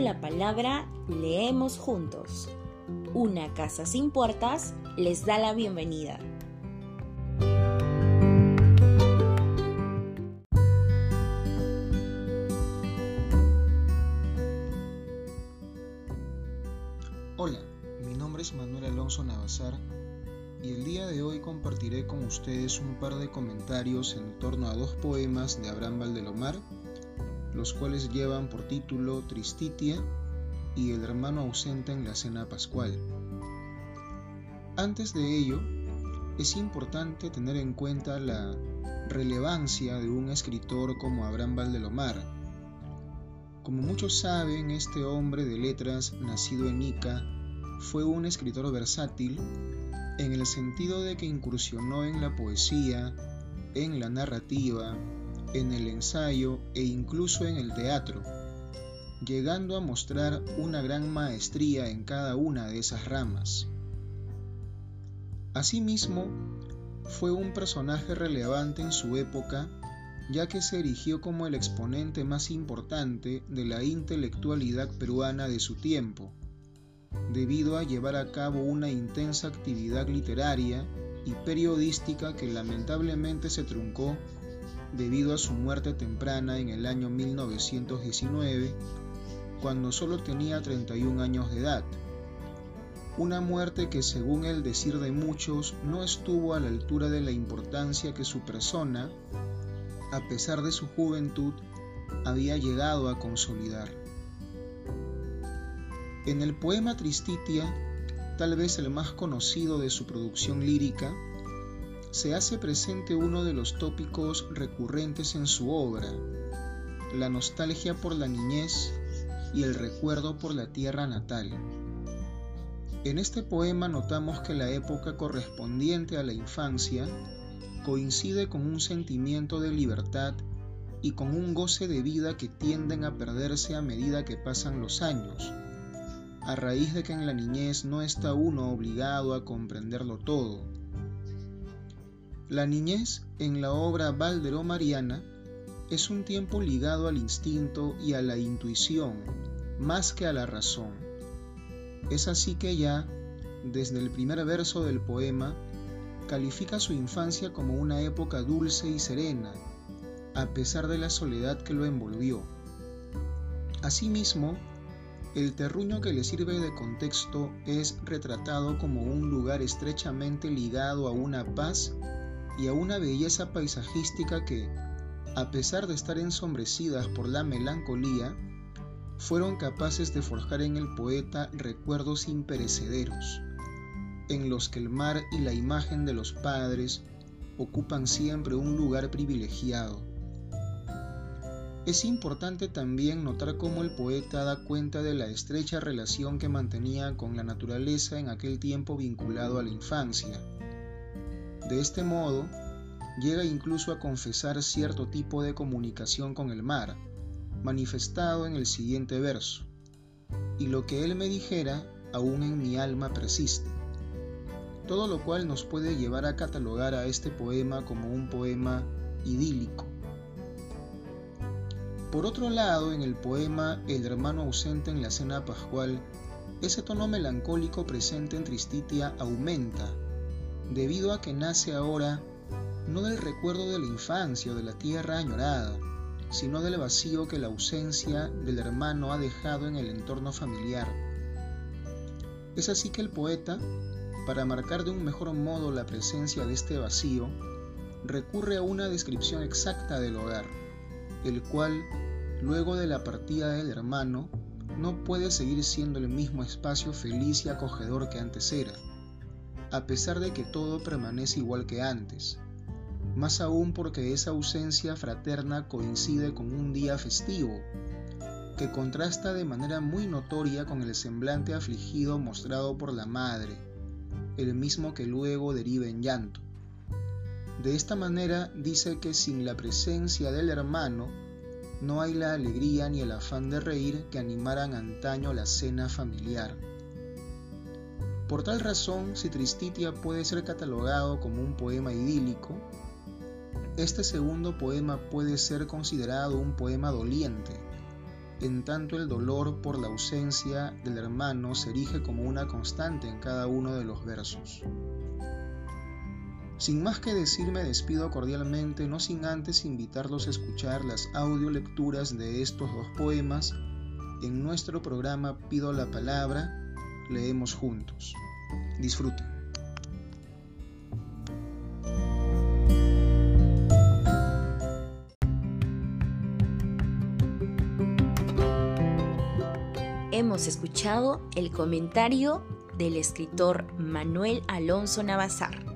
la palabra, leemos juntos. Una casa sin puertas les da la bienvenida. Hola, mi nombre es Manuel Alonso Navazar y el día de hoy compartiré con ustedes un par de comentarios en torno a dos poemas de Abraham Valdelomar, los cuales llevan por título Tristitia y El hermano ausente en la cena pascual. Antes de ello, es importante tener en cuenta la relevancia de un escritor como Abraham Valdelomar. Como muchos saben, este hombre de letras, nacido en Ica, fue un escritor versátil en el sentido de que incursionó en la poesía, en la narrativa, en el ensayo e incluso en el teatro, llegando a mostrar una gran maestría en cada una de esas ramas. Asimismo, fue un personaje relevante en su época, ya que se erigió como el exponente más importante de la intelectualidad peruana de su tiempo debido a llevar a cabo una intensa actividad literaria y periodística que lamentablemente se truncó debido a su muerte temprana en el año 1919, cuando solo tenía 31 años de edad. Una muerte que según el decir de muchos no estuvo a la altura de la importancia que su persona, a pesar de su juventud, había llegado a consolidar. En el poema Tristitia, tal vez el más conocido de su producción lírica, se hace presente uno de los tópicos recurrentes en su obra, la nostalgia por la niñez y el recuerdo por la tierra natal. En este poema notamos que la época correspondiente a la infancia coincide con un sentimiento de libertad y con un goce de vida que tienden a perderse a medida que pasan los años a raíz de que en la niñez no está uno obligado a comprenderlo todo. La niñez en la obra Valdero Mariana es un tiempo ligado al instinto y a la intuición, más que a la razón. Es así que ya, desde el primer verso del poema, califica su infancia como una época dulce y serena, a pesar de la soledad que lo envolvió. Asimismo, el terruño que le sirve de contexto es retratado como un lugar estrechamente ligado a una paz y a una belleza paisajística que, a pesar de estar ensombrecidas por la melancolía, fueron capaces de forjar en el poeta recuerdos imperecederos, en los que el mar y la imagen de los padres ocupan siempre un lugar privilegiado es importante también notar cómo el poeta da cuenta de la estrecha relación que mantenía con la naturaleza en aquel tiempo vinculado a la infancia. De este modo, llega incluso a confesar cierto tipo de comunicación con el mar, manifestado en el siguiente verso, y lo que él me dijera aún en mi alma persiste, todo lo cual nos puede llevar a catalogar a este poema como un poema idílico. Por otro lado, en el poema El hermano ausente en la cena pascual, ese tono melancólico presente en Tristitia aumenta, debido a que nace ahora no del recuerdo de la infancia o de la tierra añorada, sino del vacío que la ausencia del hermano ha dejado en el entorno familiar. Es así que el poeta, para marcar de un mejor modo la presencia de este vacío, recurre a una descripción exacta del hogar, el cual luego de la partida del hermano, no puede seguir siendo el mismo espacio feliz y acogedor que antes era, a pesar de que todo permanece igual que antes, más aún porque esa ausencia fraterna coincide con un día festivo, que contrasta de manera muy notoria con el semblante afligido mostrado por la madre, el mismo que luego deriva en llanto. De esta manera dice que sin la presencia del hermano, no hay la alegría ni el afán de reír que animaran antaño la cena familiar. Por tal razón, si Tristitia puede ser catalogado como un poema idílico, este segundo poema puede ser considerado un poema doliente, en tanto el dolor por la ausencia del hermano se erige como una constante en cada uno de los versos. Sin más que decir, me despido cordialmente, no sin antes invitarlos a escuchar las audiolecturas de estos dos poemas en nuestro programa Pido la Palabra, leemos juntos. Disfruten. Hemos escuchado el comentario del escritor Manuel Alonso Navazar.